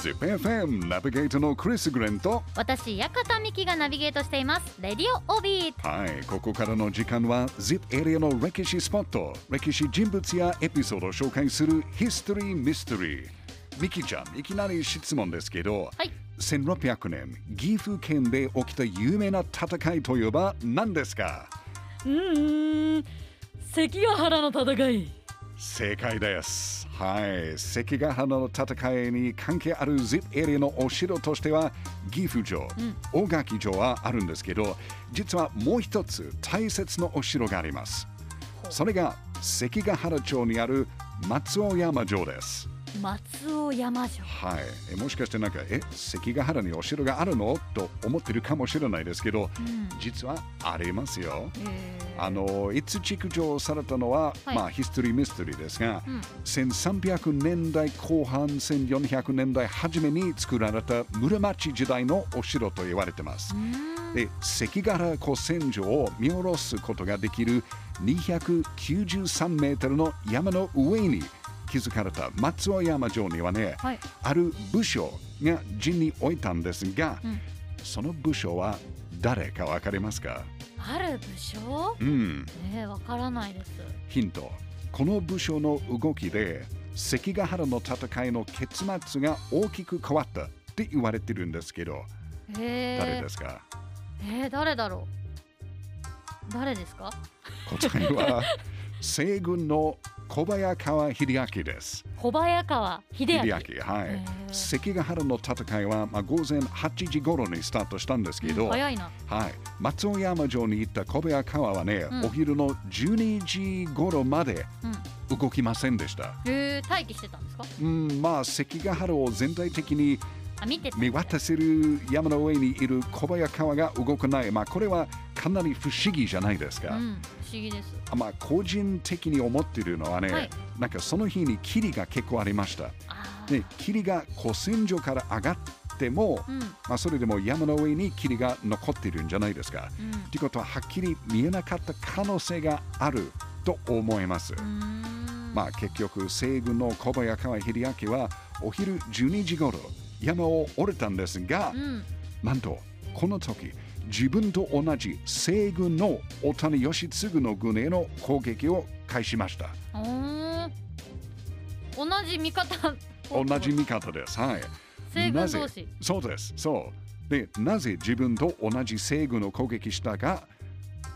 ZIPFM ナビゲートのクリス・グレンと私館美希がナビゲートしています。レディオオビー。はいここからの時間は ZIP エリアの歴史スポット。歴史人物やエピソードを紹介するヒストリー・ミステリーミキちゃんいきなり質問ですけど、はい。1600年岐阜県で起きた有名な戦いといえば何ですか？うーん関ヶ原の戦い正解です。はい。関ヶ原の戦いに関係ある ZIP エリアのお城としては岐阜城、大垣城はあるんですけど、実はもう一つ大切なお城があります。それが関ヶ原町にある松尾山城です。松尾山城。はい。えもしかしてなんか、え、関ヶ原にお城があるの？と思ってるかもしれないですけど、実はありますよ。あのいつ築城されたのは、はい。まあヒストリーミステリーですが、1300年代後半1400年代初めに作られた室町時代のお城と言われてます。で関ヶ原古戦場を見下ろすことができる293メートルの山の上に築かれた松尾山城にはね、はい。ある武将が陣に置いたんですが、その武将は誰かわかりますか？ある武将うん、えー、わからないです。ヒント。この武将の動きで関ヶ原の戦いの結末が大きく変わったって言われてるんですけど、えー、誰ですか？えー、誰だろう？誰ですか？答えは西軍の小早川秀明です。小早川秀明。秀明、はい。関ヶ原の戦いは、まあ、午前8時頃にスタートしたんですけど、うん早いな。はい、松尾山城に行った小早川はね、うん。お昼の12時頃までうん。動きませんでした。えー、待機してたんですか？うん、まあ関ヶ原を全体的に見渡せる山の上にいる小早川が動かない、まあ、これはかなり不思議じゃないですか。うん不思議ですあまあ、個人的に思っているのはね、はいなんかその日に霧が結構ありました。で霧が古戦場から上がっても、うんまあ、それでも山の上に霧が残っているんじゃないですか。うんということははっきり見えなかった可能性があると思います。まあ結局西軍の小早川秀明はお昼12時頃山を降りたんですが、うんなんとこの時自分と同じ西軍の小谷義継の軍への攻撃を開始しました。同じ味方。同じ味方です。はい。西軍同士。そうです。そう。でなぜ自分と同じ西軍を攻撃したか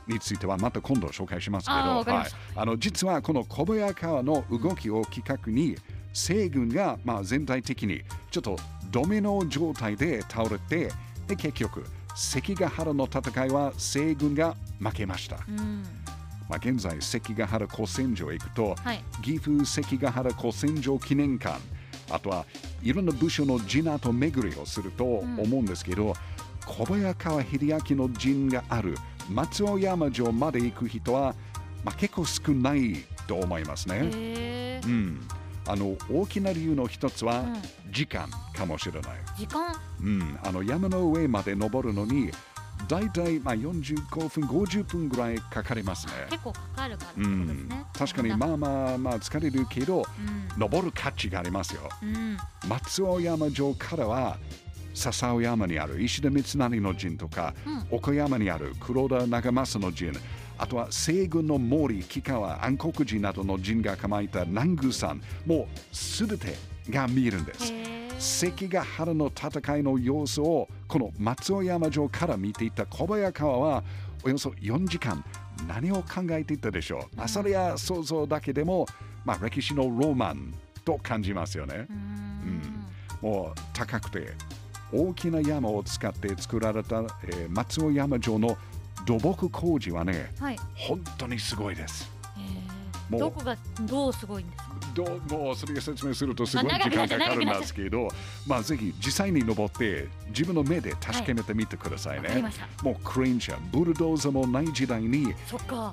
についてはまた今度紹介しますけど、はい。あの実はこの小早川の動きをきっかけに西軍がまあ全体的にちょっとドミノ状態で倒れてで結局関ヶ原の戦いは西軍が負けました、うん。まあ、現在関ヶ原古戦場へ行くと、はい。岐阜関ヶ原古戦場記念館あとはいろんな部署の陣跡巡りをすると思うんですけど、小早川秀明の陣がある松尾山城まで行く人は、まあ、結構少ないと思いますね。うん、あの大きな理由の一つはうん。時間かもしれない。時間？うん、あの山の上まで登るのにだいたいまあ45分50分ぐらいかかりますね。結構かかるからってうん、確かにあまあまあまあ疲れるけどうん登る価値がありますよ。うん。松尾山城からは笹尾山にある石田三成の陣とか、岡山にある黒田長政の陣あとは西軍の毛利木川暗黒寺などの陣が構えた南宮山もうすべてが見えるんです。関ヶ原の戦いの様子をこの松尾山城から見ていた小早川はおよそ4時間何を考えていたでしょう、まあ、それは想像だけでも、まあ、歴史のロマンと感じますよね。う、ん。もう高くて大きな山を使って作られた、えー松尾山城の土木工事はねはい。本当にすごいです。へもう。ーどこがどうすごいんですか？どうもうそれを説明するとすごいあ時間かかるんですけど、まあぜひ実際に登って自分の目で確かめてみてくださいね。わかりました。もうクレーン車、ブルドーザーもない時代に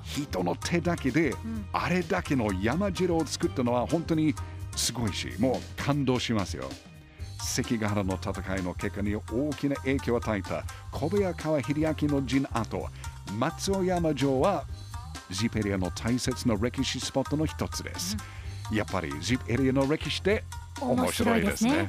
人の手だけでん。あれだけの山城を作ったのは本当にすごいし、もう感動しますよ。関ヶ原の戦いの結果に大きな影響を与えた小早川秀明の陣跡、松尾山城はジープエリアの大切な歴史スポットの一つです。やっぱりジープエリアの歴史って面白いですね。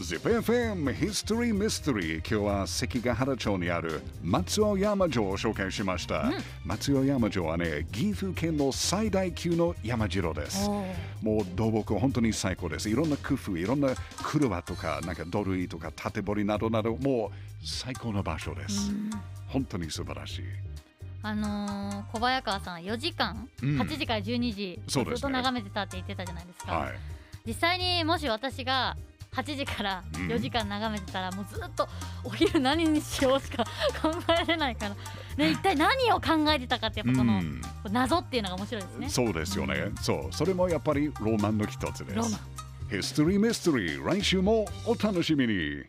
ZIPFM History Mystery. 今日は関ヶ原町にある松尾山城を紹介しました、松尾山城はね岐阜県の最大級の山城です。もう土木本当に最高です。いろんな工夫いろんな車とかなんか土塁とか縦堀などなどもう最高の場所です、本当に素晴らしい。あのー小早川さん4時間、うん。8時から12時ずっと眺めてたって言ってたじゃないですか、はい。実際にもし私が8時からうん。4時間眺めてたら、もうずっとお昼何にしようしか考えれないから、ね、一体何を考えてたかってやっぱこの、うん。謎っていうのが面白いですね。そうですよね、そう。それもやっぱりロマンの一つです。ロマン。ヒストリーミステリー来週もお楽しみに